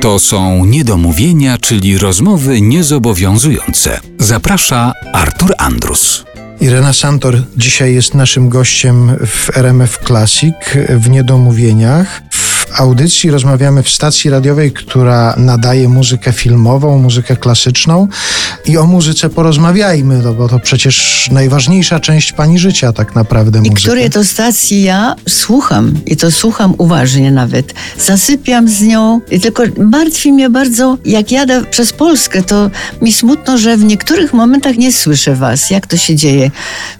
To są niedomówienia, czyli rozmowy niezobowiązujące. Zaprasza Artur Andrus. Irena Santor dzisiaj jest naszym gościem w RMF Classic w Niedomówieniach. Audycji rozmawiamy w stacji radiowej, która nadaje muzykę filmową, muzykę klasyczną i o muzyce porozmawiajmy, no bo to przecież najważniejsza część pani życia tak naprawdę I muzyka. której to stacji ja słucham i to słucham uważnie nawet. Zasypiam z nią i tylko martwi mnie bardzo, jak jadę przez Polskę, to mi smutno, że w niektórych momentach nie słyszę was, jak to się dzieje.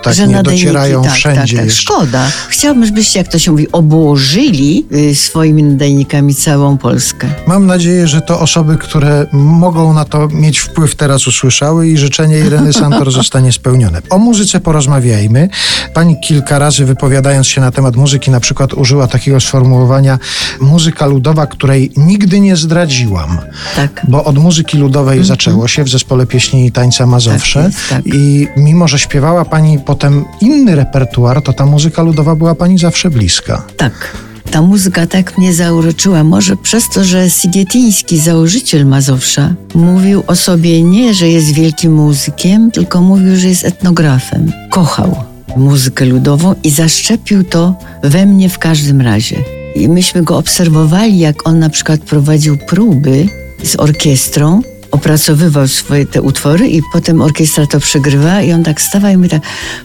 Tak, że nie nadajniki- docierają tak, wszędzie Tak, tak. Szkoda. Chciałabym, żebyście, jak to się mówi, obłożyli y, swoimi nadajnikami całą Polskę. Mam nadzieję, że to osoby, które mogą na to mieć wpływ, teraz usłyszały i życzenie Ireny Santor zostanie spełnione. O muzyce porozmawiajmy. Pani kilka razy wypowiadając się na temat muzyki, na przykład użyła takiego sformułowania muzyka ludowa, której nigdy nie zdradziłam. Tak. Bo od muzyki ludowej zaczęło się w zespole pieśni i tańca Mazowsze. Tak jest, tak. I mimo, że śpiewała pani potem inny repertuar, to ta muzyka ludowa była pani zawsze bliska. Tak. Ta muzyka tak mnie zauroczyła. Może przez to, że Sigietyński, założyciel Mazowsza, mówił o sobie nie, że jest wielkim muzykiem, tylko mówił, że jest etnografem. Kochał muzykę ludową i zaszczepił to we mnie w każdym razie. I myśmy go obserwowali, jak on na przykład prowadził próby z orkiestrą opracowywał swoje te utwory i potem orkiestra to przegrywa i on tak stawa i mówi tak,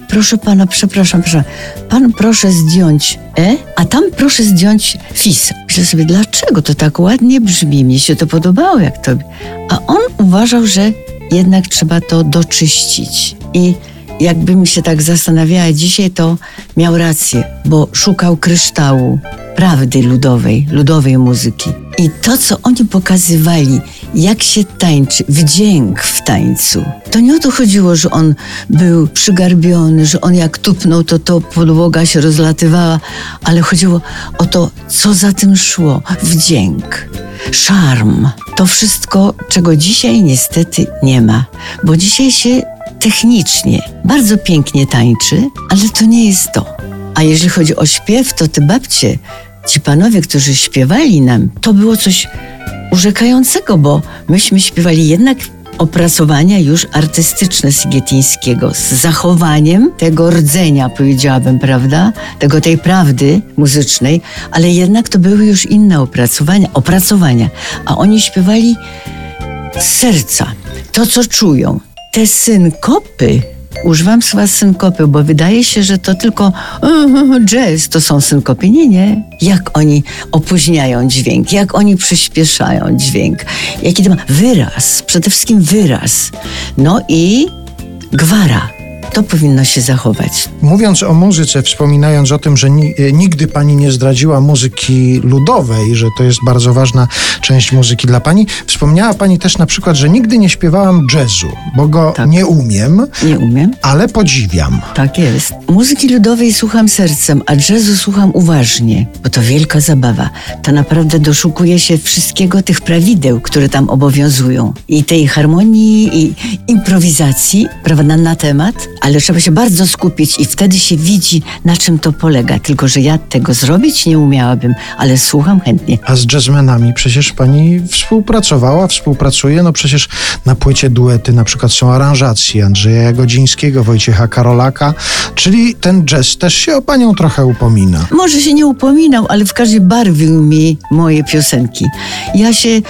proszę pana, przepraszam, proszę, pan proszę zdjąć E, a tam proszę zdjąć FIS. Myślę sobie, dlaczego to tak ładnie brzmi, mnie się to podobało jak tobie. A on uważał, że jednak trzeba to doczyścić i jakbym się tak zastanawiała dzisiaj, to miał rację, bo szukał kryształu, prawdy ludowej, ludowej muzyki. I to, co oni pokazywali, jak się tańczy, wdzięk w tańcu, to nie o to chodziło, że on był przygarbiony, że on jak tupnął, to to podłoga się rozlatywała, ale chodziło o to, co za tym szło, wdzięk, szarm. To wszystko, czego dzisiaj niestety nie ma, bo dzisiaj się technicznie bardzo pięknie tańczy, ale to nie jest to. A jeżeli chodzi o śpiew, to te babcie, ci panowie, którzy śpiewali nam, to było coś urzekającego, bo myśmy śpiewali jednak opracowania już artystyczne Sigietyńskiego z zachowaniem tego rdzenia, powiedziałabym, prawda? Tego tej prawdy muzycznej, ale jednak to były już inne opracowania, opracowania. A oni śpiewali z serca, to co czują. Te synkopy, używam słowa synkopy, bo wydaje się, że to tylko jazz to są synkopy. Nie, nie. Jak oni opóźniają dźwięk, jak oni przyspieszają dźwięk, jaki to ma wyraz, przede wszystkim wyraz. No i gwara. To powinno się zachować. Mówiąc o muzyce, wspominając o tym, że ni- e, nigdy pani nie zdradziła muzyki ludowej, że to jest bardzo ważna część muzyki dla pani, wspomniała pani też na przykład, że nigdy nie śpiewałam jazzu, bo go Tak. nie umiem, Nie umiem. ale podziwiam. Tak jest. Muzyki ludowej słucham sercem, a jazzu słucham uważnie, bo to wielka zabawa. To naprawdę doszukuje się wszystkiego tych prawideł, które tam obowiązują. I tej harmonii, i improwizacji, prawda, na temat, ale trzeba się bardzo skupić i wtedy się widzi, na czym to polega. Tylko, że ja tego zrobić nie umiałabym, ale słucham chętnie. A z jazzmenami przecież pani współpracowała, współpracuje. No przecież na płycie duety na przykład są aranżacje Andrzeja Jagodzińskiego, Wojciecha Karolaka, czyli ten jazz też się o panią trochę upomina. Może się nie upominał, ale w każdym barwił mi moje piosenki. Ja się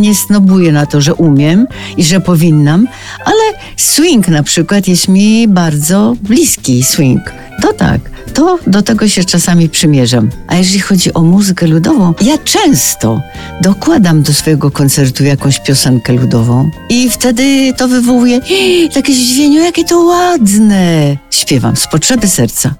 nie snobuję na to, że umiem i że powinnam, ale swing na przykład jest mi bardzo bliski swing. To tak, to do tego się czasami przymierzam. A jeżeli chodzi o muzykę ludową, ja często dokładam do swojego koncertu jakąś piosenkę ludową i wtedy to wywołuje takie zdziwienie, jakie to ładne. Śpiewam z potrzeby serca.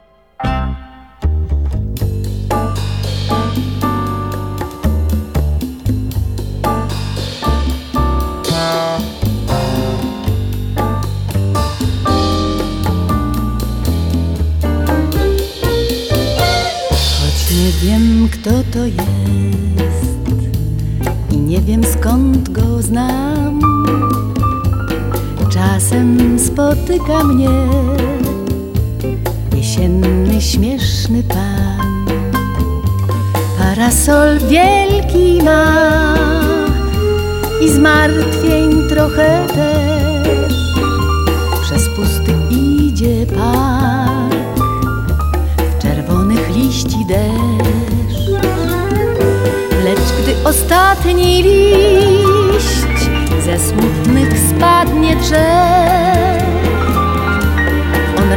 Czasem spotyka mnie jesienny śmieszny pan. Parasol wielki ma i zmartwień trochę też. Przez pusty idzie park, w czerwonych liści deszcz. Lecz gdy ostatni liść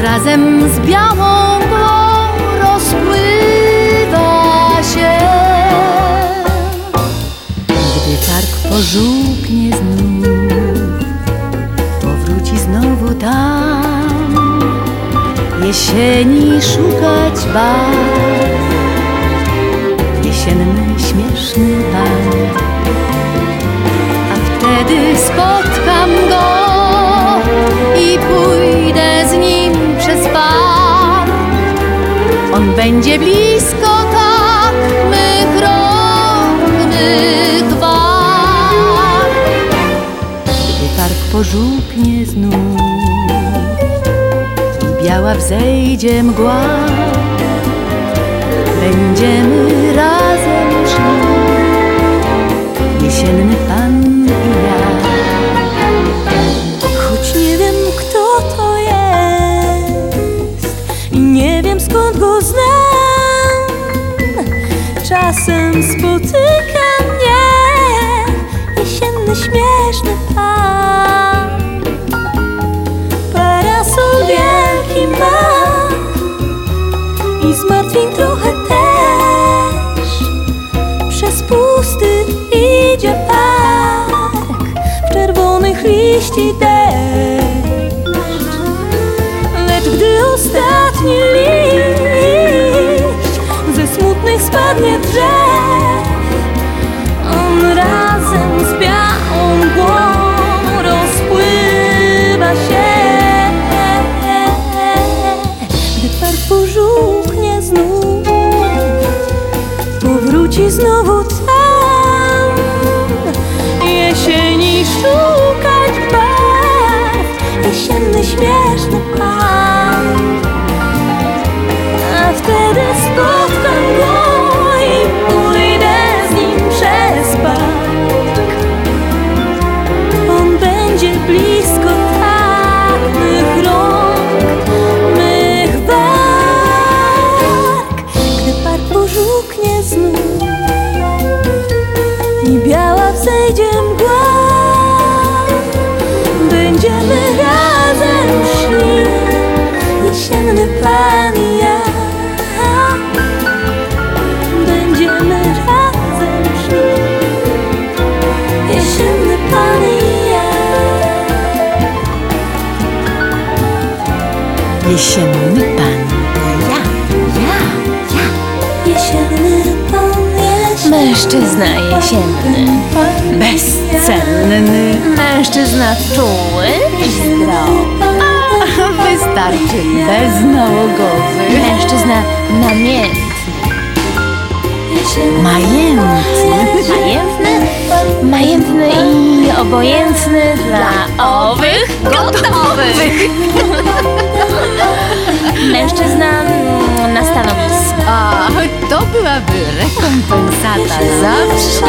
razem z białą mgłą rozpływa się. Gdy park pożółknie znów, powróci znowu tam, jesieni szukać barw, jesienny śmieszny pan. A wtedy spotkam go i pójdę będzie blisko tak mych rąk, mych warg. Gdy park pożółknie znów i biała wzejdzie mgła, będziemy liści deszcz. Lecz gdy ostatni liść ze smutnych spadnie jesienny śmieszny Jesienny pan. Ja, ja, ja. Jesienny pan, jesienny Mężczyzna jesienny, Bezcenny. mężczyzna czuły i zdrowy, Wystarczy beznałogowy. mężczyzna namiętny, Majętny. majętny, majętny i obojętny dla owych gotowych. Mężczyzna na stanowisku. A, to byłaby rekompensata za wszystko.